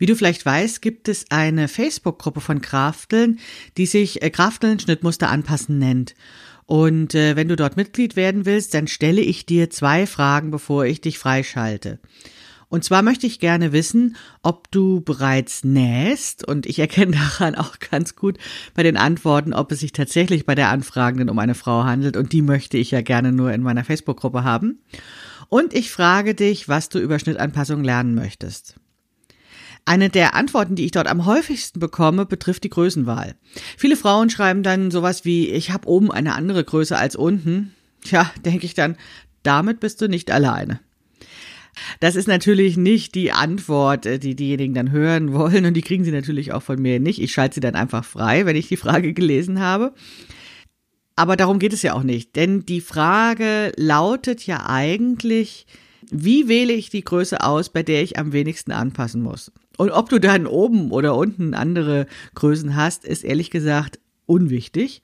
Wie du vielleicht weißt, gibt es eine Facebook-Gruppe von Krafteln, die sich äh, Krafteln Schnittmuster anpassen nennt. Und äh, wenn du dort Mitglied werden willst, dann stelle ich dir zwei Fragen, bevor ich dich freischalte. Und zwar möchte ich gerne wissen, ob du bereits nähst. Und ich erkenne daran auch ganz gut bei den Antworten, ob es sich tatsächlich bei der Anfragenden um eine Frau handelt. Und die möchte ich ja gerne nur in meiner Facebook-Gruppe haben. Und ich frage dich, was du über Schnittanpassung lernen möchtest. Eine der Antworten, die ich dort am häufigsten bekomme, betrifft die Größenwahl. Viele Frauen schreiben dann sowas wie, ich habe oben eine andere Größe als unten. Tja, denke ich dann, damit bist du nicht alleine. Das ist natürlich nicht die Antwort, äh, die diejenigen dann hören wollen und die kriegen sie natürlich auch von mir nicht. Ich schalte sie dann einfach frei, wenn ich die Frage gelesen habe. Aber darum geht es ja auch nicht, denn die Frage lautet ja eigentlich, wie wähle ich die Größe aus, bei der ich am wenigsten anpassen muss? Und ob du dann oben oder unten andere Größen hast, ist ehrlich gesagt unwichtig.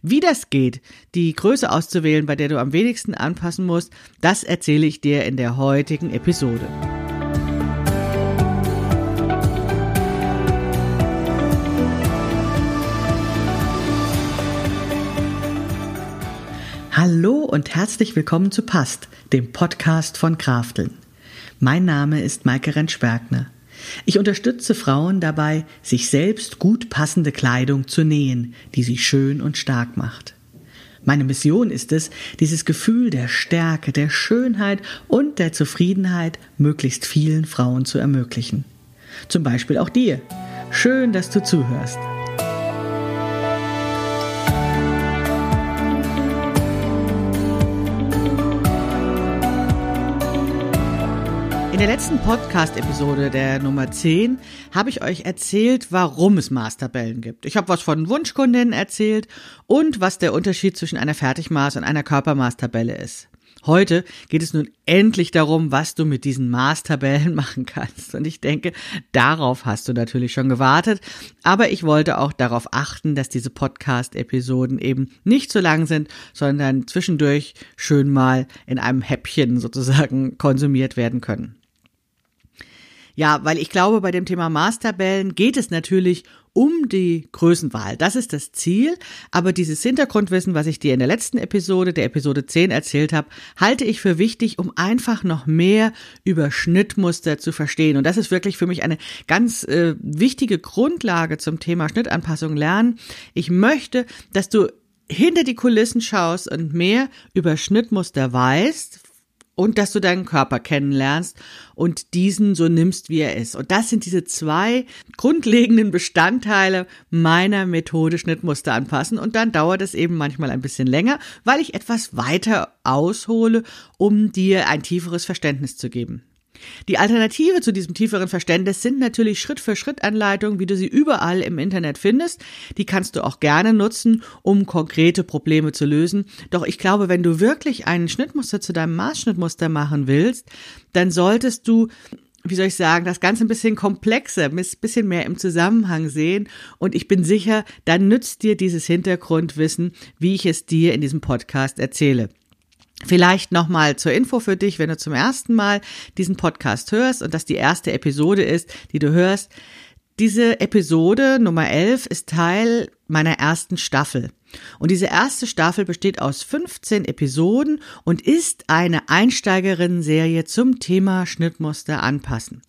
Wie das geht, die Größe auszuwählen, bei der du am wenigsten anpassen musst, das erzähle ich dir in der heutigen Episode. Hallo und herzlich willkommen zu Past, dem Podcast von Krafteln. Mein Name ist Maike Rentschbergner. Ich unterstütze Frauen dabei, sich selbst gut passende Kleidung zu nähen, die sie schön und stark macht. Meine Mission ist es, dieses Gefühl der Stärke, der Schönheit und der Zufriedenheit möglichst vielen Frauen zu ermöglichen. Zum Beispiel auch dir. Schön, dass du zuhörst. In der letzten Podcast-Episode der Nummer 10 habe ich euch erzählt, warum es Maßtabellen gibt. Ich habe was von Wunschkundinnen erzählt und was der Unterschied zwischen einer Fertigmaß und einer Körpermaßtabelle ist. Heute geht es nun endlich darum, was du mit diesen Maßtabellen machen kannst. Und ich denke, darauf hast du natürlich schon gewartet. Aber ich wollte auch darauf achten, dass diese Podcast-Episoden eben nicht so lang sind, sondern zwischendurch schön mal in einem Häppchen sozusagen konsumiert werden können. Ja, weil ich glaube, bei dem Thema Maßtabellen geht es natürlich um die Größenwahl. Das ist das Ziel. Aber dieses Hintergrundwissen, was ich dir in der letzten Episode, der Episode 10 erzählt habe, halte ich für wichtig, um einfach noch mehr über Schnittmuster zu verstehen. Und das ist wirklich für mich eine ganz äh, wichtige Grundlage zum Thema Schnittanpassung lernen. Ich möchte, dass du hinter die Kulissen schaust und mehr über Schnittmuster weißt, und dass du deinen Körper kennenlernst und diesen so nimmst, wie er ist. Und das sind diese zwei grundlegenden Bestandteile meiner Methode Schnittmuster anpassen. Und dann dauert es eben manchmal ein bisschen länger, weil ich etwas weiter aushole, um dir ein tieferes Verständnis zu geben. Die Alternative zu diesem tieferen Verständnis sind natürlich Schritt-für-Schritt-Anleitungen, wie du sie überall im Internet findest. Die kannst du auch gerne nutzen, um konkrete Probleme zu lösen. Doch ich glaube, wenn du wirklich einen Schnittmuster zu deinem Maßschnittmuster machen willst, dann solltest du wie soll ich sagen, das Ganze ein bisschen komplexer, ein bisschen mehr im Zusammenhang sehen. Und ich bin sicher, dann nützt dir dieses Hintergrundwissen, wie ich es dir in diesem Podcast erzähle. Vielleicht nochmal zur Info für dich, wenn du zum ersten Mal diesen Podcast hörst und das die erste Episode ist, die du hörst. Diese Episode Nummer 11 ist Teil meiner ersten Staffel. Und diese erste Staffel besteht aus 15 Episoden und ist eine Einsteigerinnen-Serie zum Thema Schnittmuster anpassen.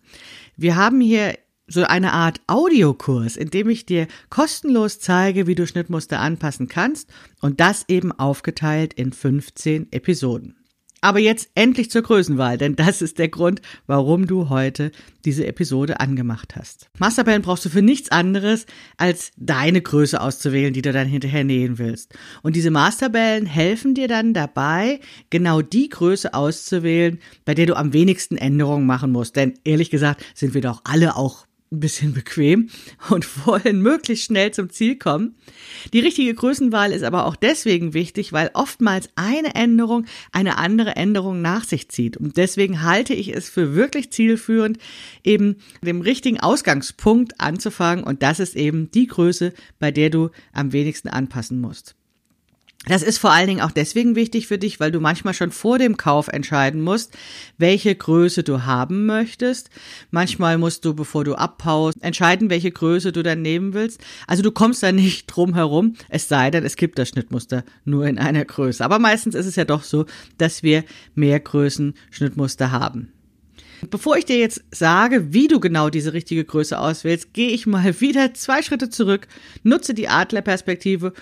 Wir haben hier so eine Art Audiokurs, in dem ich dir kostenlos zeige, wie du Schnittmuster anpassen kannst und das eben aufgeteilt in 15 Episoden. Aber jetzt endlich zur Größenwahl, denn das ist der Grund, warum du heute diese Episode angemacht hast. Masterplan brauchst du für nichts anderes, als deine Größe auszuwählen, die du dann hinterher nähen willst. Und diese Masterbellen helfen dir dann dabei, genau die Größe auszuwählen, bei der du am wenigsten Änderungen machen musst. Denn ehrlich gesagt sind wir doch alle auch ein bisschen bequem und wollen möglichst schnell zum Ziel kommen. Die richtige Größenwahl ist aber auch deswegen wichtig, weil oftmals eine Änderung eine andere Änderung nach sich zieht. Und deswegen halte ich es für wirklich zielführend, eben dem richtigen Ausgangspunkt anzufangen. Und das ist eben die Größe, bei der du am wenigsten anpassen musst. Das ist vor allen Dingen auch deswegen wichtig für dich, weil du manchmal schon vor dem Kauf entscheiden musst, welche Größe du haben möchtest. Manchmal musst du, bevor du abhaust, entscheiden, welche Größe du dann nehmen willst. Also du kommst da nicht drum herum, es sei denn, es gibt das Schnittmuster nur in einer Größe. Aber meistens ist es ja doch so, dass wir mehr Größen Schnittmuster haben. Bevor ich dir jetzt sage, wie du genau diese richtige Größe auswählst, gehe ich mal wieder zwei Schritte zurück, nutze die Adlerperspektive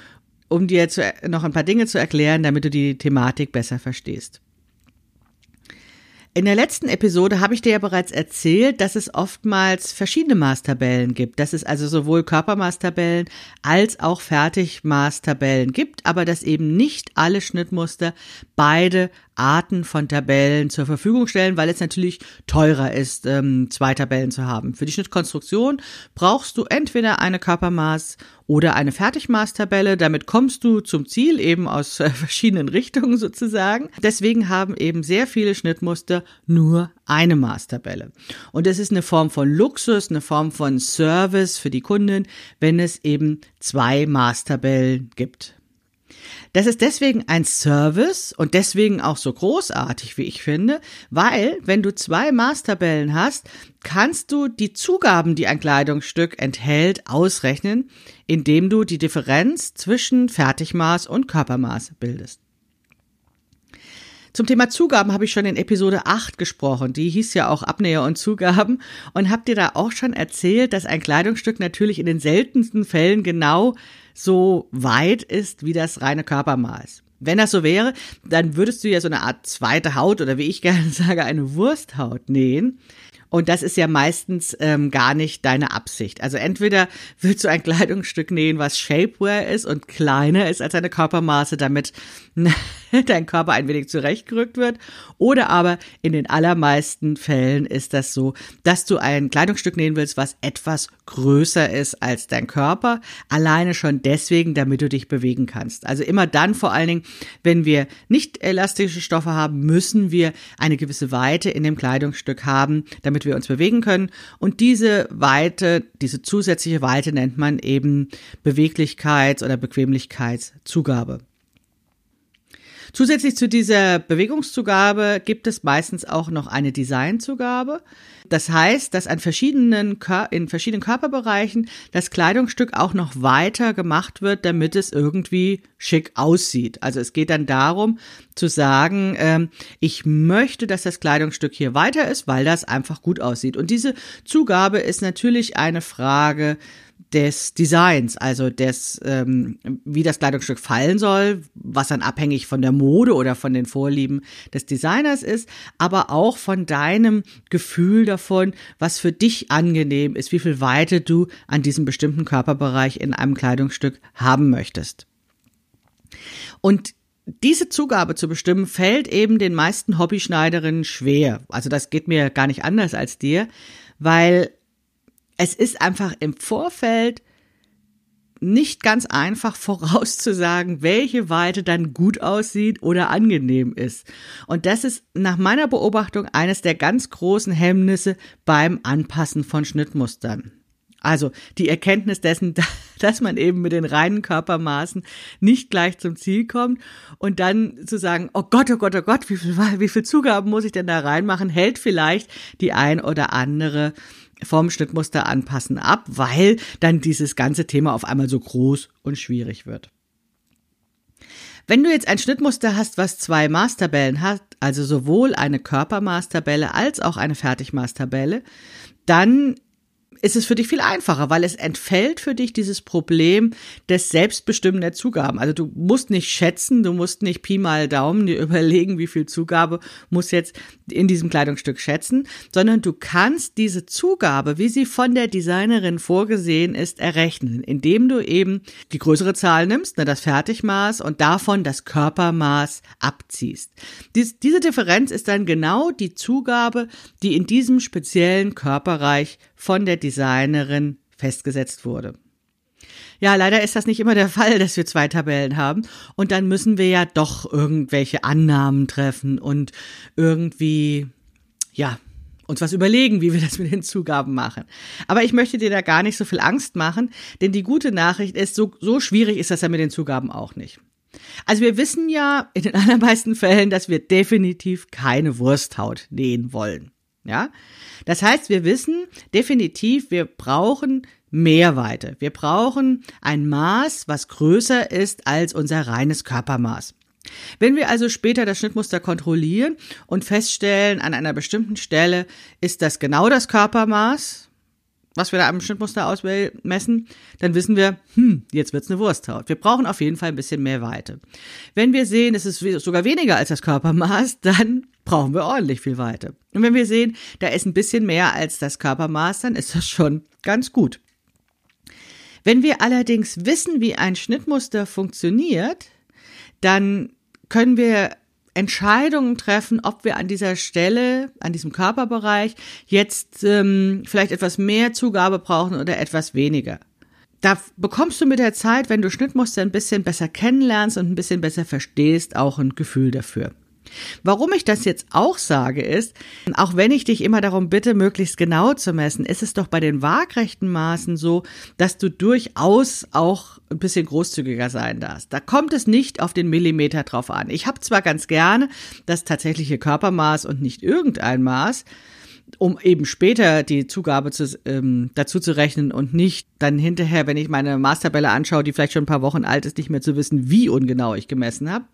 um dir zu, noch ein paar Dinge zu erklären, damit du die Thematik besser verstehst. In der letzten Episode habe ich dir ja bereits erzählt, dass es oftmals verschiedene Maßtabellen gibt, dass es also sowohl Körpermaßtabellen als auch Fertigmaßtabellen gibt, aber dass eben nicht alle Schnittmuster beide Arten von Tabellen zur Verfügung stellen, weil es natürlich teurer ist, ähm, zwei Tabellen zu haben. Für die Schnittkonstruktion brauchst du entweder eine Körpermaß oder eine Fertigmaßtabelle. Damit kommst du zum Ziel eben aus äh, verschiedenen Richtungen sozusagen. Deswegen haben eben sehr viele Schnittmuster nur eine Maßtabelle. Und es ist eine Form von Luxus, eine Form von Service für die Kunden, wenn es eben zwei Maßtabellen gibt. Das ist deswegen ein Service und deswegen auch so großartig, wie ich finde, weil wenn du zwei Maßtabellen hast, kannst du die Zugaben, die ein Kleidungsstück enthält, ausrechnen, indem du die Differenz zwischen Fertigmaß und Körpermaß bildest. Zum Thema Zugaben habe ich schon in Episode 8 gesprochen. Die hieß ja auch Abnäher und Zugaben und habe dir da auch schon erzählt, dass ein Kleidungsstück natürlich in den seltensten Fällen genau so weit ist wie das reine Körpermaß. Wenn das so wäre, dann würdest du ja so eine Art zweite Haut oder wie ich gerne sage, eine Wursthaut nähen. Und das ist ja meistens ähm, gar nicht deine Absicht. Also entweder willst du ein Kleidungsstück nähen, was Shapewear ist und kleiner ist als deine Körpermaße, damit dein Körper ein wenig zurechtgerückt wird. Oder aber in den allermeisten Fällen ist das so, dass du ein Kleidungsstück nähen willst, was etwas größer ist als dein Körper. Alleine schon deswegen, damit du dich bewegen kannst. Also immer dann vor allen Dingen, wenn wir nicht elastische Stoffe haben, müssen wir eine gewisse Weite in dem Kleidungsstück haben, damit wir uns bewegen können. Und diese Weite, diese zusätzliche Weite nennt man eben Beweglichkeits- oder Bequemlichkeitszugabe. Zusätzlich zu dieser Bewegungszugabe gibt es meistens auch noch eine Designzugabe. Das heißt, dass an verschiedenen, in verschiedenen Körperbereichen das Kleidungsstück auch noch weiter gemacht wird, damit es irgendwie schick aussieht. Also es geht dann darum zu sagen, ähm, ich möchte, dass das Kleidungsstück hier weiter ist, weil das einfach gut aussieht. Und diese Zugabe ist natürlich eine Frage des Designs, also des, ähm, wie das Kleidungsstück fallen soll, was dann abhängig von der Mode oder von den Vorlieben des Designers ist, aber auch von deinem Gefühl davon, was für dich angenehm ist, wie viel Weite du an diesem bestimmten Körperbereich in einem Kleidungsstück haben möchtest. Und diese Zugabe zu bestimmen, fällt eben den meisten Hobbyschneiderinnen schwer. Also das geht mir gar nicht anders als dir, weil es ist einfach im Vorfeld nicht ganz einfach vorauszusagen, welche Weite dann gut aussieht oder angenehm ist. Und das ist nach meiner Beobachtung eines der ganz großen Hemmnisse beim Anpassen von Schnittmustern. Also die Erkenntnis dessen, dass man eben mit den reinen Körpermaßen nicht gleich zum Ziel kommt und dann zu sagen, oh Gott, oh Gott, oh Gott, wie viel, wie viel Zugaben muss ich denn da reinmachen, hält vielleicht die ein oder andere vom Schnittmuster anpassen ab, weil dann dieses ganze Thema auf einmal so groß und schwierig wird. Wenn du jetzt ein Schnittmuster hast, was zwei Maßtabellen hat, also sowohl eine Körpermaßtabelle als auch eine Fertigmaßtabelle, dann ist es für dich viel einfacher, weil es entfällt für dich dieses Problem des Selbstbestimmen der Zugaben. Also du musst nicht schätzen, du musst nicht Pi mal Daumen dir überlegen, wie viel Zugabe muss jetzt in diesem Kleidungsstück schätzen, sondern du kannst diese Zugabe, wie sie von der Designerin vorgesehen ist, errechnen, indem du eben die größere Zahl nimmst, ne, das Fertigmaß und davon das Körpermaß abziehst. Dies, diese Differenz ist dann genau die Zugabe, die in diesem speziellen Körperreich von der Designerin festgesetzt wurde. Ja, leider ist das nicht immer der Fall, dass wir zwei Tabellen haben. Und dann müssen wir ja doch irgendwelche Annahmen treffen und irgendwie, ja, uns was überlegen, wie wir das mit den Zugaben machen. Aber ich möchte dir da gar nicht so viel Angst machen, denn die gute Nachricht ist, so, so schwierig ist das ja mit den Zugaben auch nicht. Also wir wissen ja in den allermeisten Fällen, dass wir definitiv keine Wursthaut nähen wollen. Ja? Das heißt, wir wissen definitiv, wir brauchen Mehrweite. Wir brauchen ein Maß, was größer ist als unser reines Körpermaß. Wenn wir also später das Schnittmuster kontrollieren und feststellen, an einer bestimmten Stelle ist das genau das Körpermaß, was wir da am Schnittmuster ausmessen, dann wissen wir, hm, jetzt wird's eine Wursthaut. Wir brauchen auf jeden Fall ein bisschen mehr Weite. Wenn wir sehen, es ist sogar weniger als das Körpermaß, dann brauchen wir ordentlich viel Weite. Und wenn wir sehen, da ist ein bisschen mehr als das Körpermaß, dann ist das schon ganz gut. Wenn wir allerdings wissen, wie ein Schnittmuster funktioniert, dann können wir Entscheidungen treffen, ob wir an dieser Stelle, an diesem Körperbereich jetzt ähm, vielleicht etwas mehr Zugabe brauchen oder etwas weniger. Da bekommst du mit der Zeit, wenn du Schnittmuster ein bisschen besser kennenlernst und ein bisschen besser verstehst, auch ein Gefühl dafür. Warum ich das jetzt auch sage, ist, auch wenn ich dich immer darum bitte, möglichst genau zu messen, ist es doch bei den waagrechten Maßen so, dass du durchaus auch ein bisschen großzügiger sein darfst. Da kommt es nicht auf den Millimeter drauf an. Ich habe zwar ganz gerne das tatsächliche Körpermaß und nicht irgendein Maß, um eben später die Zugabe zu, ähm, dazu zu rechnen und nicht dann hinterher, wenn ich meine Maßtabelle anschaue, die vielleicht schon ein paar Wochen alt ist, nicht mehr zu wissen, wie ungenau ich gemessen habe.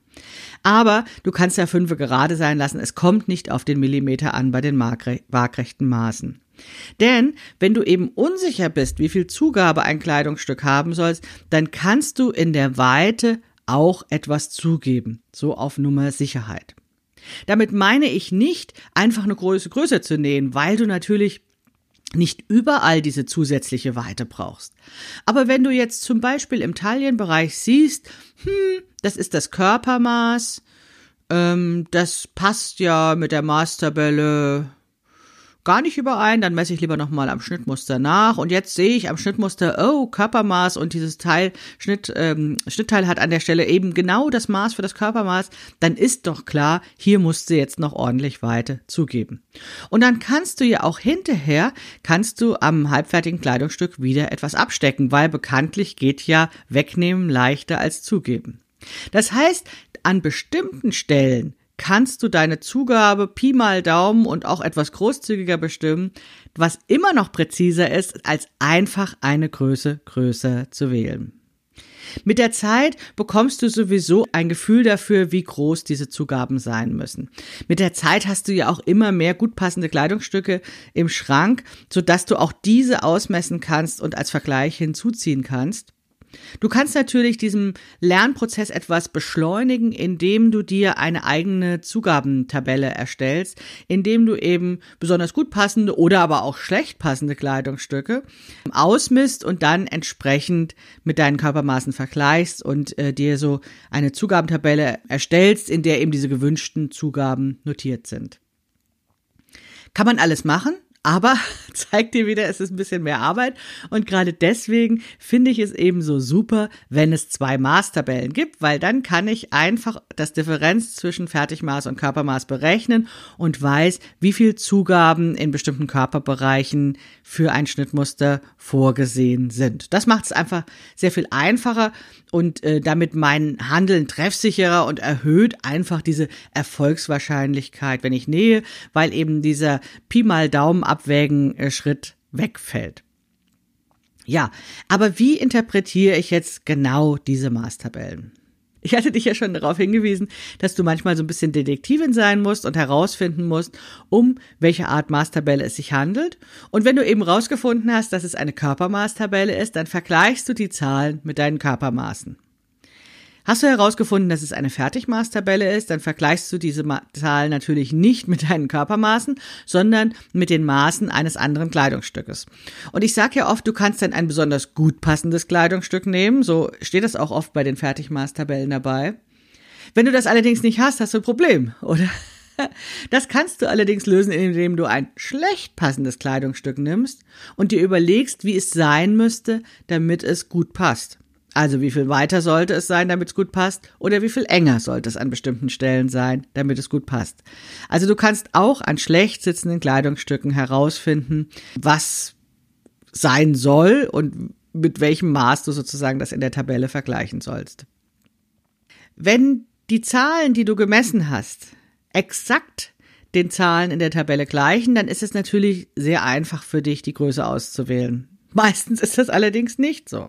Aber du kannst ja Fünfe gerade sein lassen. Es kommt nicht auf den Millimeter an bei den waagrechten Maßen. Denn wenn du eben unsicher bist, wie viel Zugabe ein Kleidungsstück haben sollst, dann kannst du in der Weite auch etwas zugeben. So auf Nummer Sicherheit. Damit meine ich nicht, einfach eine Größe größer zu nähen, weil du natürlich nicht überall diese zusätzliche Weite brauchst. Aber wenn du jetzt zum Beispiel im Taillenbereich siehst, hm, das ist das Körpermaß, ähm, das passt ja mit der Maßtabelle gar nicht überein, dann messe ich lieber nochmal am Schnittmuster nach. Und jetzt sehe ich am Schnittmuster, oh, Körpermaß und dieses Teil, Schnitt, ähm, Schnittteil hat an der Stelle eben genau das Maß für das Körpermaß, dann ist doch klar, hier musst du jetzt noch ordentlich Weite zugeben. Und dann kannst du ja auch hinterher, kannst du am halbfertigen Kleidungsstück wieder etwas abstecken, weil bekanntlich geht ja wegnehmen leichter als zugeben. Das heißt, an bestimmten Stellen kannst du deine Zugabe Pi mal Daumen und auch etwas großzügiger bestimmen, was immer noch präziser ist, als einfach eine Größe größer zu wählen. Mit der Zeit bekommst du sowieso ein Gefühl dafür, wie groß diese Zugaben sein müssen. Mit der Zeit hast du ja auch immer mehr gut passende Kleidungsstücke im Schrank, sodass du auch diese ausmessen kannst und als Vergleich hinzuziehen kannst. Du kannst natürlich diesem Lernprozess etwas beschleunigen, indem du dir eine eigene Zugabentabelle erstellst, indem du eben besonders gut passende oder aber auch schlecht passende Kleidungsstücke ausmisst und dann entsprechend mit deinen Körpermaßen vergleichst und äh, dir so eine Zugabentabelle erstellst, in der eben diese gewünschten Zugaben notiert sind. Kann man alles machen, aber zeigt dir wieder, es ist ein bisschen mehr Arbeit. Und gerade deswegen finde ich es eben so super, wenn es zwei Maßtabellen gibt, weil dann kann ich einfach das Differenz zwischen Fertigmaß und Körpermaß berechnen und weiß, wie viel Zugaben in bestimmten Körperbereichen für ein Schnittmuster vorgesehen sind. Das macht es einfach sehr viel einfacher und äh, damit mein Handeln treffsicherer und erhöht einfach diese Erfolgswahrscheinlichkeit, wenn ich nähe, weil eben dieser Pi mal Daumen abwägen Schritt wegfällt. Ja, aber wie interpretiere ich jetzt genau diese Maßtabellen? Ich hatte dich ja schon darauf hingewiesen, dass du manchmal so ein bisschen Detektivin sein musst und herausfinden musst, um welche Art Maßtabelle es sich handelt. Und wenn du eben rausgefunden hast, dass es eine Körpermaßtabelle ist, dann vergleichst du die Zahlen mit deinen Körpermaßen. Hast du herausgefunden, dass es eine Fertigmaßtabelle ist, dann vergleichst du diese Zahl natürlich nicht mit deinen Körpermaßen, sondern mit den Maßen eines anderen Kleidungsstückes. Und ich sage ja oft, du kannst dann ein besonders gut passendes Kleidungsstück nehmen, so steht das auch oft bei den Fertigmaßtabellen dabei. Wenn du das allerdings nicht hast, hast du ein Problem, oder? Das kannst du allerdings lösen, indem du ein schlecht passendes Kleidungsstück nimmst und dir überlegst, wie es sein müsste, damit es gut passt. Also wie viel weiter sollte es sein, damit es gut passt, oder wie viel enger sollte es an bestimmten Stellen sein, damit es gut passt. Also du kannst auch an schlecht sitzenden Kleidungsstücken herausfinden, was sein soll und mit welchem Maß du sozusagen das in der Tabelle vergleichen sollst. wenn die Zahlen, die du gemessen hast, exakt den Zahlen in der Tabelle gleichen, dann ist es natürlich sehr einfach für dich, die Größe auszuwählen. Meistens ist das allerdings nicht so.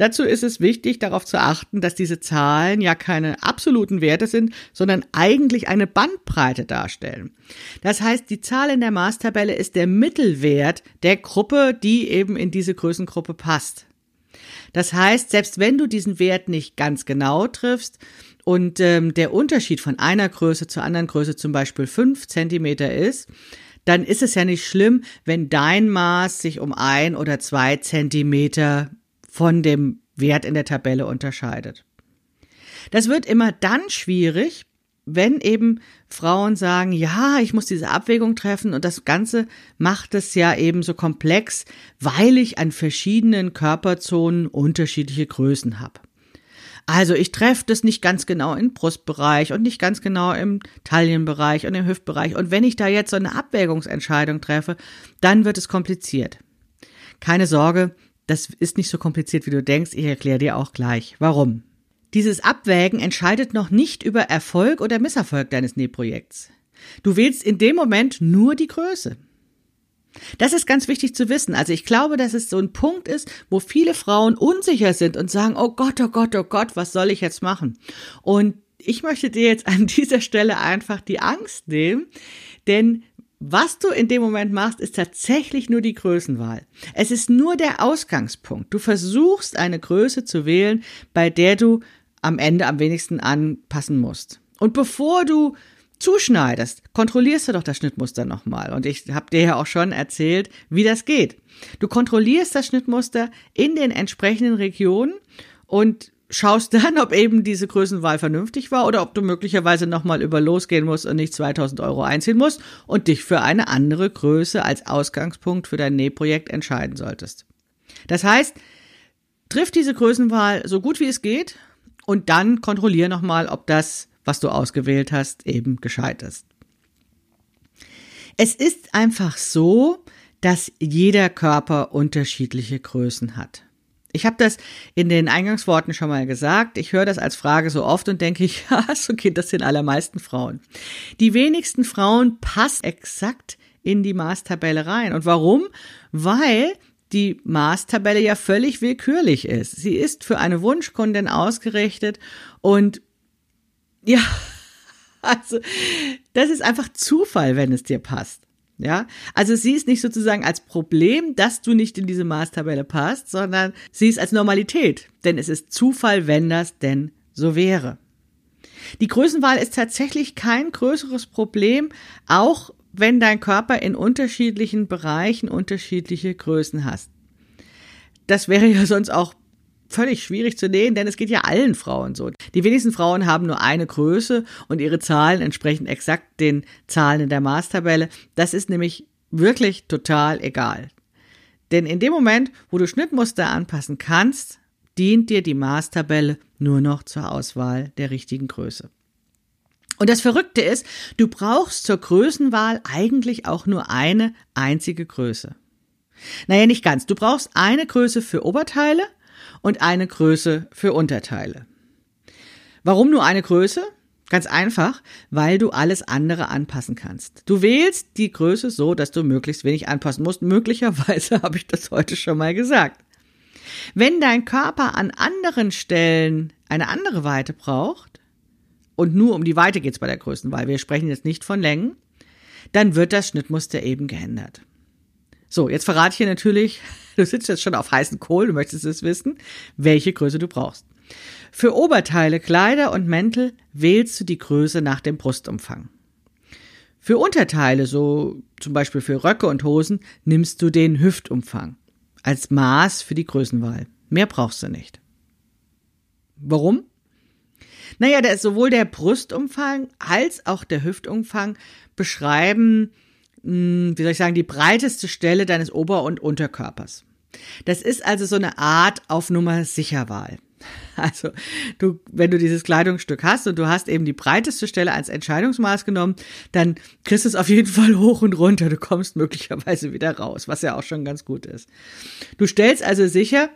Dazu ist es wichtig, darauf zu achten, dass diese Zahlen ja keine absoluten Werte sind, sondern eigentlich eine Bandbreite darstellen. Das heißt, die Zahl in der Maßtabelle ist der Mittelwert der Gruppe, die eben in diese Größengruppe passt. Das heißt, selbst wenn du diesen Wert nicht ganz genau triffst und ähm, der Unterschied von einer Größe zur anderen Größe zum Beispiel fünf Zentimeter ist, dann ist es ja nicht schlimm, wenn dein Maß sich um ein oder zwei Zentimeter von dem Wert in der Tabelle unterscheidet. Das wird immer dann schwierig, wenn eben Frauen sagen, ja, ich muss diese Abwägung treffen und das Ganze macht es ja eben so komplex, weil ich an verschiedenen Körperzonen unterschiedliche Größen habe. Also ich treffe das nicht ganz genau im Brustbereich und nicht ganz genau im Taillenbereich und im Hüftbereich. Und wenn ich da jetzt so eine Abwägungsentscheidung treffe, dann wird es kompliziert. Keine Sorge, das ist nicht so kompliziert, wie du denkst. Ich erkläre dir auch gleich, warum. Dieses Abwägen entscheidet noch nicht über Erfolg oder Misserfolg deines Nähprojekts. Du wählst in dem Moment nur die Größe. Das ist ganz wichtig zu wissen. Also ich glaube, dass es so ein Punkt ist, wo viele Frauen unsicher sind und sagen, oh Gott, oh Gott, oh Gott, was soll ich jetzt machen? Und ich möchte dir jetzt an dieser Stelle einfach die Angst nehmen, denn was du in dem Moment machst, ist tatsächlich nur die Größenwahl. Es ist nur der Ausgangspunkt. Du versuchst eine Größe zu wählen, bei der du am Ende am wenigsten anpassen musst. Und bevor du zuschneidest, kontrollierst du doch das Schnittmuster nochmal. Und ich habe dir ja auch schon erzählt, wie das geht. Du kontrollierst das Schnittmuster in den entsprechenden Regionen und schaust dann, ob eben diese Größenwahl vernünftig war oder ob du möglicherweise nochmal über losgehen musst und nicht 2000 Euro einziehen musst und dich für eine andere Größe als Ausgangspunkt für dein Nähprojekt entscheiden solltest. Das heißt, triff diese Größenwahl so gut wie es geht und dann kontrollier nochmal, ob das, was du ausgewählt hast, eben gescheit ist. Es ist einfach so, dass jeder Körper unterschiedliche Größen hat. Ich habe das in den Eingangsworten schon mal gesagt. Ich höre das als Frage so oft und denke ich, ja, so geht das den allermeisten Frauen. Die wenigsten Frauen passen exakt in die Maßtabelle rein. Und warum? Weil die Maßtabelle ja völlig willkürlich ist. Sie ist für eine Wunschkundin ausgerichtet und ja, also das ist einfach Zufall, wenn es dir passt. Ja, also sie ist nicht sozusagen als Problem, dass du nicht in diese Maßtabelle passt, sondern sie ist als Normalität, denn es ist Zufall, wenn das denn so wäre. Die Größenwahl ist tatsächlich kein größeres Problem, auch wenn dein Körper in unterschiedlichen Bereichen unterschiedliche Größen hast. Das wäre ja sonst auch völlig schwierig zu nähen, denn es geht ja allen Frauen so. Die wenigsten Frauen haben nur eine Größe und ihre Zahlen entsprechen exakt den Zahlen in der Maßtabelle. Das ist nämlich wirklich total egal. Denn in dem Moment, wo du Schnittmuster anpassen kannst, dient dir die Maßtabelle nur noch zur Auswahl der richtigen Größe. Und das Verrückte ist, du brauchst zur Größenwahl eigentlich auch nur eine einzige Größe. Naja, nicht ganz. Du brauchst eine Größe für Oberteile und eine Größe für Unterteile. Warum nur eine Größe? Ganz einfach, weil du alles andere anpassen kannst. Du wählst die Größe so, dass du möglichst wenig anpassen musst. Möglicherweise habe ich das heute schon mal gesagt. Wenn dein Körper an anderen Stellen eine andere Weite braucht, und nur um die Weite geht es bei der Größenwahl, wir sprechen jetzt nicht von Längen, dann wird das Schnittmuster eben geändert. So, jetzt verrate ich dir natürlich, du sitzt jetzt schon auf heißen Kohl, du möchtest es wissen, welche Größe du brauchst. Für Oberteile, Kleider und Mäntel wählst du die Größe nach dem Brustumfang. Für Unterteile, so zum Beispiel für Röcke und Hosen, nimmst du den Hüftumfang als Maß für die Größenwahl. Mehr brauchst du nicht. Warum? Naja, der, sowohl der Brustumfang als auch der Hüftumfang beschreiben, hm, wie soll ich sagen, die breiteste Stelle deines Ober- und Unterkörpers. Das ist also so eine Art auf Nummer Sicherwahl. Also, du, wenn du dieses Kleidungsstück hast und du hast eben die breiteste Stelle als Entscheidungsmaß genommen, dann kriegst du es auf jeden Fall hoch und runter. Du kommst möglicherweise wieder raus, was ja auch schon ganz gut ist. Du stellst also sicher,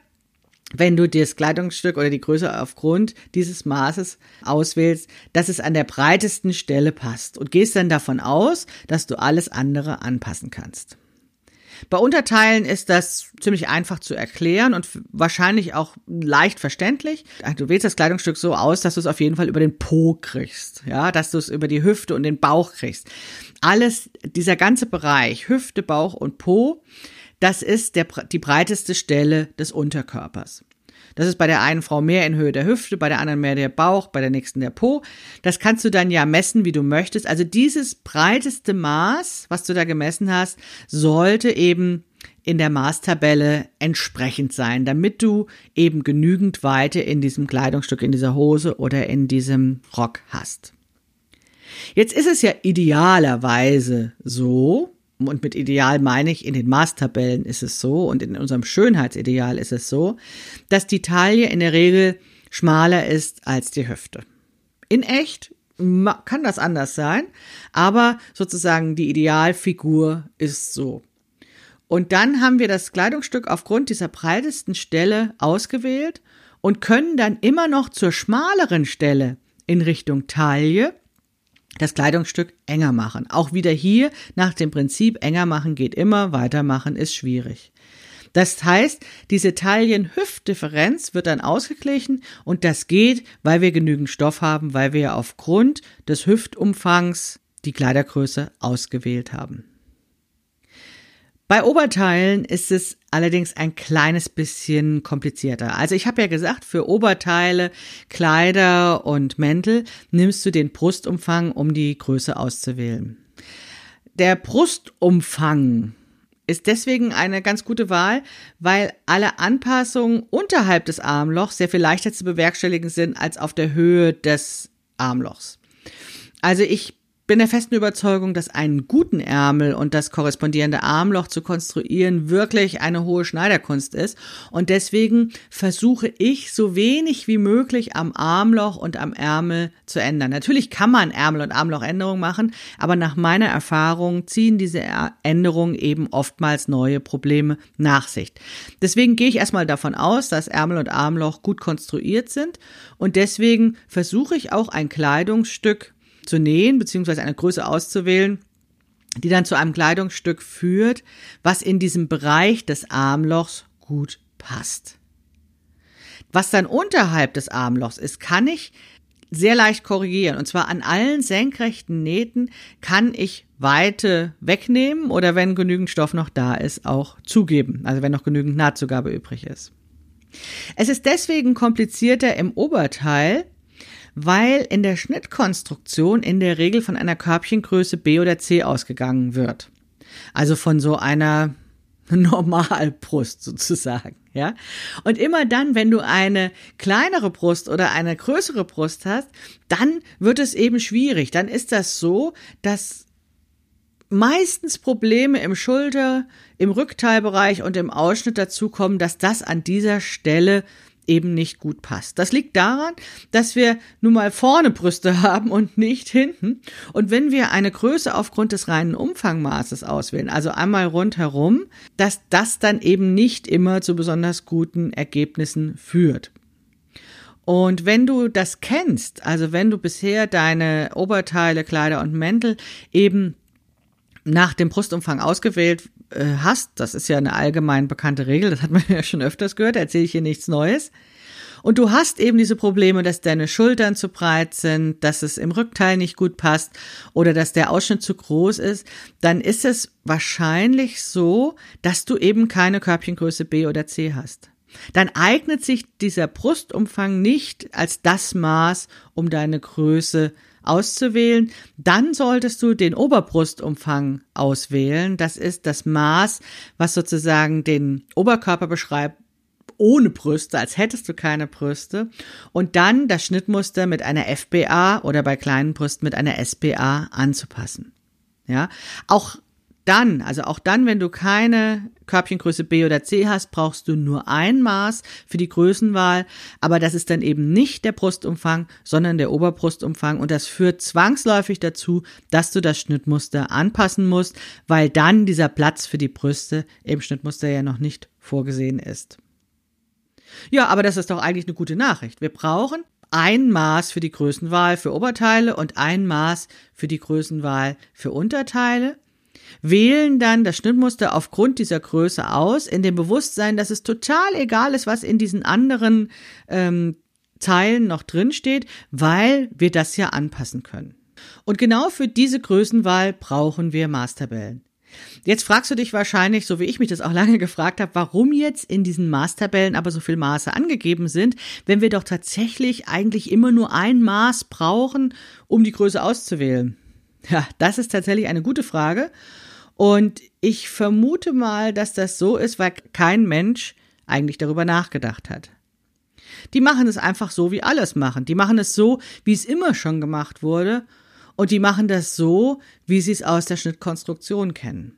wenn du das Kleidungsstück oder die Größe aufgrund dieses Maßes auswählst, dass es an der breitesten Stelle passt und gehst dann davon aus, dass du alles andere anpassen kannst. Bei Unterteilen ist das ziemlich einfach zu erklären und wahrscheinlich auch leicht verständlich. Du wählst das Kleidungsstück so aus, dass du es auf jeden Fall über den Po kriegst, ja, dass du es über die Hüfte und den Bauch kriegst. Alles, dieser ganze Bereich, Hüfte, Bauch und Po, das ist der, die breiteste Stelle des Unterkörpers. Das ist bei der einen Frau mehr in Höhe der Hüfte, bei der anderen mehr der Bauch, bei der nächsten der Po. Das kannst du dann ja messen, wie du möchtest. Also dieses breiteste Maß, was du da gemessen hast, sollte eben in der Maßtabelle entsprechend sein, damit du eben genügend Weite in diesem Kleidungsstück, in dieser Hose oder in diesem Rock hast. Jetzt ist es ja idealerweise so, und mit Ideal meine ich, in den Maßtabellen ist es so und in unserem Schönheitsideal ist es so, dass die Taille in der Regel schmaler ist als die Hüfte. In echt kann das anders sein, aber sozusagen die Idealfigur ist so. Und dann haben wir das Kleidungsstück aufgrund dieser breitesten Stelle ausgewählt und können dann immer noch zur schmaleren Stelle in Richtung Taille das Kleidungsstück enger machen. Auch wieder hier nach dem Prinzip enger machen geht immer, weitermachen ist schwierig. Das heißt, diese Taillen-Hüftdifferenz wird dann ausgeglichen und das geht, weil wir genügend Stoff haben, weil wir aufgrund des Hüftumfangs die Kleidergröße ausgewählt haben. Bei Oberteilen ist es allerdings ein kleines bisschen komplizierter. Also ich habe ja gesagt, für Oberteile, Kleider und Mäntel nimmst du den Brustumfang, um die Größe auszuwählen. Der Brustumfang ist deswegen eine ganz gute Wahl, weil alle Anpassungen unterhalb des Armlochs sehr viel leichter zu bewerkstelligen sind als auf der Höhe des Armlochs. Also ich bin der festen Überzeugung, dass einen guten Ärmel und das korrespondierende Armloch zu konstruieren wirklich eine hohe Schneiderkunst ist. Und deswegen versuche ich so wenig wie möglich am Armloch und am Ärmel zu ändern. Natürlich kann man Ärmel- und Armlochänderungen machen, aber nach meiner Erfahrung ziehen diese Änderungen eben oftmals neue Probleme nach sich. Deswegen gehe ich erstmal davon aus, dass Ärmel und Armloch gut konstruiert sind und deswegen versuche ich auch ein Kleidungsstück zu nähen, beziehungsweise eine Größe auszuwählen, die dann zu einem Kleidungsstück führt, was in diesem Bereich des Armlochs gut passt. Was dann unterhalb des Armlochs ist, kann ich sehr leicht korrigieren. Und zwar an allen senkrechten Nähten kann ich Weite wegnehmen oder wenn genügend Stoff noch da ist, auch zugeben. Also wenn noch genügend Nahtzugabe übrig ist. Es ist deswegen komplizierter im Oberteil, weil in der Schnittkonstruktion in der Regel von einer Körbchengröße B oder C ausgegangen wird. Also von so einer Normalbrust sozusagen, ja. Und immer dann, wenn du eine kleinere Brust oder eine größere Brust hast, dann wird es eben schwierig. Dann ist das so, dass meistens Probleme im Schulter, im Rückteilbereich und im Ausschnitt dazu kommen, dass das an dieser Stelle eben nicht gut passt. Das liegt daran, dass wir nun mal vorne Brüste haben und nicht hinten. Und wenn wir eine Größe aufgrund des reinen Umfangmaßes auswählen, also einmal rundherum, dass das dann eben nicht immer zu besonders guten Ergebnissen führt. Und wenn du das kennst, also wenn du bisher deine Oberteile, Kleider und Mäntel eben nach dem Brustumfang ausgewählt äh, hast, das ist ja eine allgemein bekannte Regel, das hat man ja schon öfters gehört, erzähle ich hier nichts Neues. Und du hast eben diese Probleme, dass deine Schultern zu breit sind, dass es im Rückteil nicht gut passt oder dass der Ausschnitt zu groß ist, dann ist es wahrscheinlich so, dass du eben keine Körbchengröße B oder C hast. Dann eignet sich dieser Brustumfang nicht als das Maß, um deine Größe auszuwählen. Dann solltest du den Oberbrustumfang auswählen. Das ist das Maß, was sozusagen den Oberkörper beschreibt ohne Brüste, als hättest du keine Brüste. Und dann das Schnittmuster mit einer FBA oder bei kleinen Brüsten mit einer SBA anzupassen. Ja, auch dann, also auch dann, wenn du keine Körbchengröße B oder C hast, brauchst du nur ein Maß für die Größenwahl, aber das ist dann eben nicht der Brustumfang, sondern der Oberbrustumfang und das führt zwangsläufig dazu, dass du das Schnittmuster anpassen musst, weil dann dieser Platz für die Brüste im Schnittmuster ja noch nicht vorgesehen ist. Ja, aber das ist doch eigentlich eine gute Nachricht. Wir brauchen ein Maß für die Größenwahl für Oberteile und ein Maß für die Größenwahl für Unterteile, wählen dann das Schnittmuster aufgrund dieser Größe aus, in dem Bewusstsein, dass es total egal ist, was in diesen anderen ähm, Teilen noch drin steht, weil wir das ja anpassen können. Und genau für diese Größenwahl brauchen wir Maßtabellen. Jetzt fragst du dich wahrscheinlich, so wie ich mich das auch lange gefragt habe, warum jetzt in diesen Maßtabellen aber so viel Maße angegeben sind, wenn wir doch tatsächlich eigentlich immer nur ein Maß brauchen, um die Größe auszuwählen. Ja, das ist tatsächlich eine gute Frage. Und ich vermute mal, dass das so ist, weil kein Mensch eigentlich darüber nachgedacht hat. Die machen es einfach so, wie alles machen. Die machen es so, wie es immer schon gemacht wurde und die machen das so, wie sie es aus der Schnittkonstruktion kennen.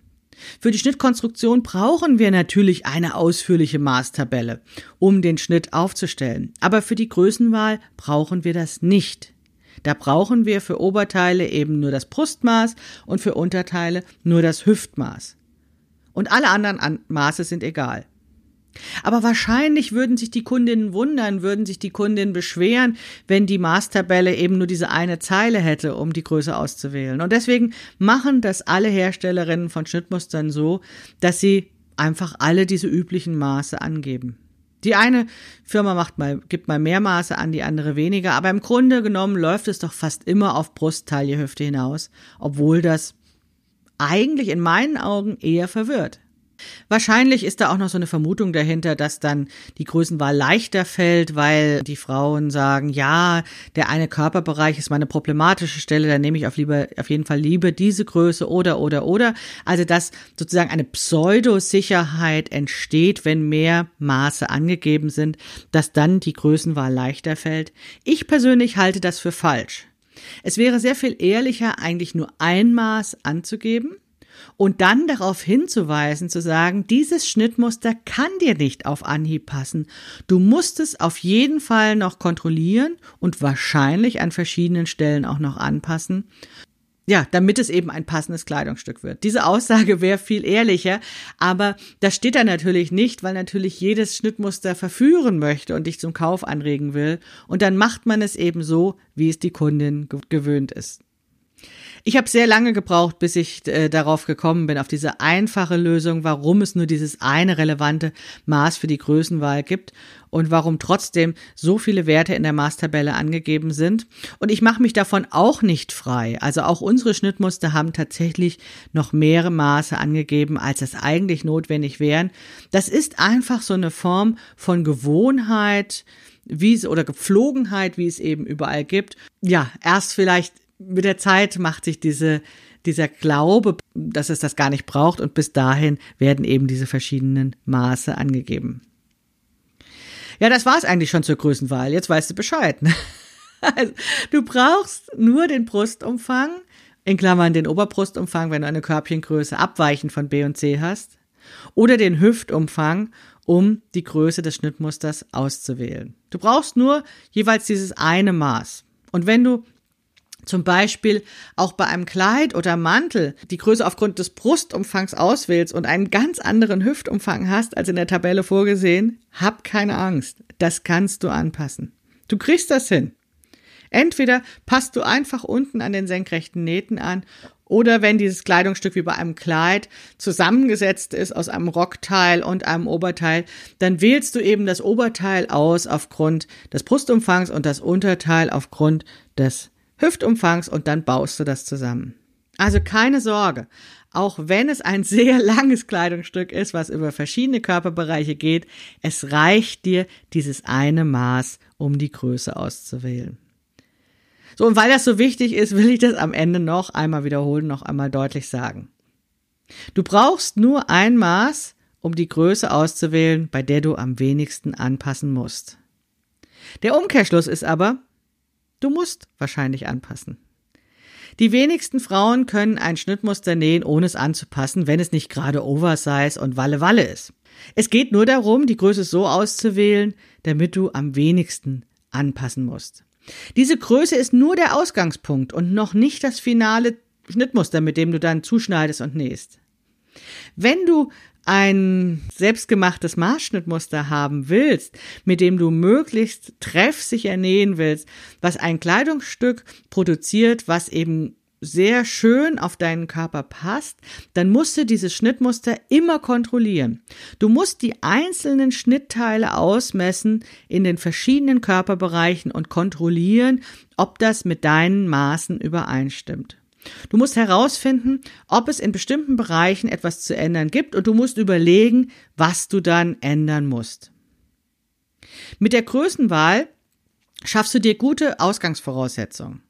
Für die Schnittkonstruktion brauchen wir natürlich eine ausführliche Maßtabelle, um den Schnitt aufzustellen. Aber für die Größenwahl brauchen wir das nicht. Da brauchen wir für Oberteile eben nur das Brustmaß und für Unterteile nur das Hüftmaß. Und alle anderen Maße sind egal. Aber wahrscheinlich würden sich die Kundinnen wundern, würden sich die Kundinnen beschweren, wenn die Maßtabelle eben nur diese eine Zeile hätte, um die Größe auszuwählen. Und deswegen machen das alle Herstellerinnen von Schnittmustern so, dass sie einfach alle diese üblichen Maße angeben. Die eine Firma macht mal, gibt mal mehr Maße an, die andere weniger, aber im Grunde genommen läuft es doch fast immer auf Brust, Taille, Hüfte hinaus, obwohl das eigentlich in meinen Augen eher verwirrt. Wahrscheinlich ist da auch noch so eine Vermutung dahinter, dass dann die Größenwahl leichter fällt, weil die Frauen sagen, ja, der eine Körperbereich ist meine problematische Stelle, dann nehme ich auf, lieber, auf jeden Fall lieber diese Größe oder, oder, oder. Also, dass sozusagen eine Pseudosicherheit entsteht, wenn mehr Maße angegeben sind, dass dann die Größenwahl leichter fällt. Ich persönlich halte das für falsch. Es wäre sehr viel ehrlicher, eigentlich nur ein Maß anzugeben und dann darauf hinzuweisen, zu sagen, dieses Schnittmuster kann dir nicht auf Anhieb passen. Du musst es auf jeden Fall noch kontrollieren und wahrscheinlich an verschiedenen Stellen auch noch anpassen. Ja, damit es eben ein passendes Kleidungsstück wird. Diese Aussage wäre viel ehrlicher, aber das steht da natürlich nicht, weil natürlich jedes Schnittmuster verführen möchte und dich zum Kauf anregen will. Und dann macht man es eben so, wie es die Kundin gewöhnt ist. Ich habe sehr lange gebraucht, bis ich äh, darauf gekommen bin, auf diese einfache Lösung, warum es nur dieses eine relevante Maß für die Größenwahl gibt und warum trotzdem so viele Werte in der Maßtabelle angegeben sind. Und ich mache mich davon auch nicht frei. Also auch unsere Schnittmuster haben tatsächlich noch mehrere Maße angegeben, als es eigentlich notwendig wären. Das ist einfach so eine Form von Gewohnheit, wie es oder Gepflogenheit, wie es eben überall gibt. Ja, erst vielleicht mit der Zeit macht sich diese, dieser Glaube, dass es das gar nicht braucht und bis dahin werden eben diese verschiedenen Maße angegeben. Ja, das war es eigentlich schon zur Größenwahl. Jetzt weißt du Bescheid. Ne? Also, du brauchst nur den Brustumfang, in Klammern den Oberbrustumfang, wenn du eine Körbchengröße abweichend von B und C hast, oder den Hüftumfang, um die Größe des Schnittmusters auszuwählen. Du brauchst nur jeweils dieses eine Maß. Und wenn du zum Beispiel auch bei einem Kleid oder Mantel die Größe aufgrund des Brustumfangs auswählst und einen ganz anderen Hüftumfang hast als in der Tabelle vorgesehen, hab keine Angst. Das kannst du anpassen. Du kriegst das hin. Entweder passt du einfach unten an den senkrechten Nähten an oder wenn dieses Kleidungsstück wie bei einem Kleid zusammengesetzt ist aus einem Rockteil und einem Oberteil, dann wählst du eben das Oberteil aus aufgrund des Brustumfangs und das Unterteil aufgrund des Hüftumfangs und dann baust du das zusammen. Also keine Sorge, auch wenn es ein sehr langes Kleidungsstück ist, was über verschiedene Körperbereiche geht, es reicht dir dieses eine Maß, um die Größe auszuwählen. So, und weil das so wichtig ist, will ich das am Ende noch einmal wiederholen, noch einmal deutlich sagen. Du brauchst nur ein Maß, um die Größe auszuwählen, bei der du am wenigsten anpassen musst. Der Umkehrschluss ist aber, Du musst wahrscheinlich anpassen. Die wenigsten Frauen können ein Schnittmuster nähen, ohne es anzupassen, wenn es nicht gerade Oversize und Walle Walle ist. Es geht nur darum, die Größe so auszuwählen, damit du am wenigsten anpassen musst. Diese Größe ist nur der Ausgangspunkt und noch nicht das finale Schnittmuster, mit dem du dann zuschneidest und nähst. Wenn du ein selbstgemachtes Maßschnittmuster haben willst, mit dem du möglichst treffsicher nähen willst, was ein Kleidungsstück produziert, was eben sehr schön auf deinen Körper passt, dann musst du dieses Schnittmuster immer kontrollieren. Du musst die einzelnen Schnittteile ausmessen in den verschiedenen Körperbereichen und kontrollieren, ob das mit deinen Maßen übereinstimmt. Du musst herausfinden, ob es in bestimmten Bereichen etwas zu ändern gibt und du musst überlegen, was du dann ändern musst. Mit der Größenwahl schaffst du dir gute Ausgangsvoraussetzungen.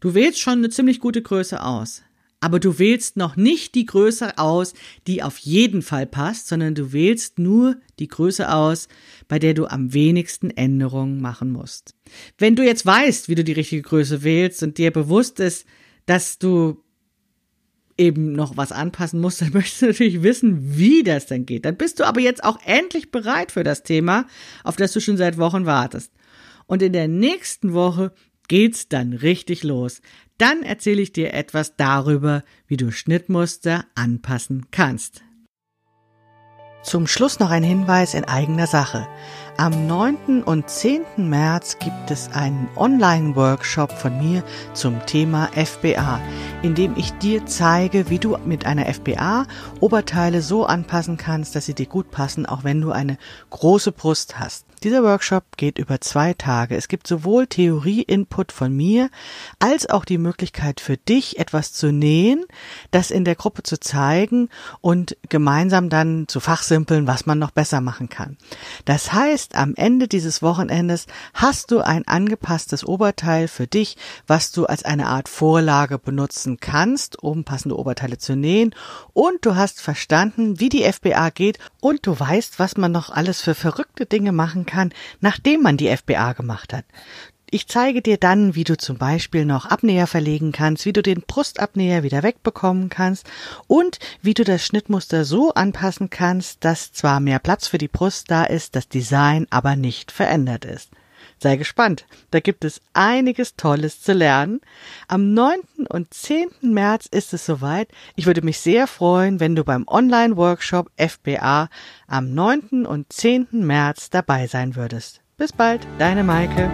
Du wählst schon eine ziemlich gute Größe aus. Aber du wählst noch nicht die Größe aus, die auf jeden Fall passt, sondern du wählst nur die Größe aus, bei der du am wenigsten Änderungen machen musst. Wenn du jetzt weißt, wie du die richtige Größe wählst und dir bewusst ist, dass du eben noch was anpassen musst, dann möchtest du natürlich wissen, wie das dann geht. Dann bist du aber jetzt auch endlich bereit für das Thema, auf das du schon seit Wochen wartest. Und in der nächsten Woche geht's dann richtig los. Dann erzähle ich dir etwas darüber, wie du Schnittmuster anpassen kannst. Zum Schluss noch ein Hinweis in eigener Sache. Am 9. und 10. März gibt es einen Online-Workshop von mir zum Thema FBA, in dem ich dir zeige, wie du mit einer FBA Oberteile so anpassen kannst, dass sie dir gut passen, auch wenn du eine große Brust hast. Dieser Workshop geht über zwei Tage. Es gibt sowohl Theorie-Input von mir als auch die Möglichkeit für dich, etwas zu nähen, das in der Gruppe zu zeigen und gemeinsam dann zu fachsimpeln, was man noch besser machen kann. Das heißt, am Ende dieses Wochenendes hast du ein angepasstes Oberteil für dich, was du als eine Art Vorlage benutzen kannst, um passende Oberteile zu nähen und du hast verstanden, wie die FBA geht und du weißt, was man noch alles für verrückte Dinge machen kann kann, nachdem man die FBA gemacht hat. Ich zeige dir dann, wie du zum Beispiel noch Abnäher verlegen kannst, wie du den Brustabnäher wieder wegbekommen kannst und wie du das Schnittmuster so anpassen kannst, dass zwar mehr Platz für die Brust da ist, das Design aber nicht verändert ist. Sei gespannt, da gibt es einiges Tolles zu lernen. Am 9. und 10. März ist es soweit. Ich würde mich sehr freuen, wenn du beim Online-Workshop FBA am 9. und 10. März dabei sein würdest. Bis bald, deine Maike.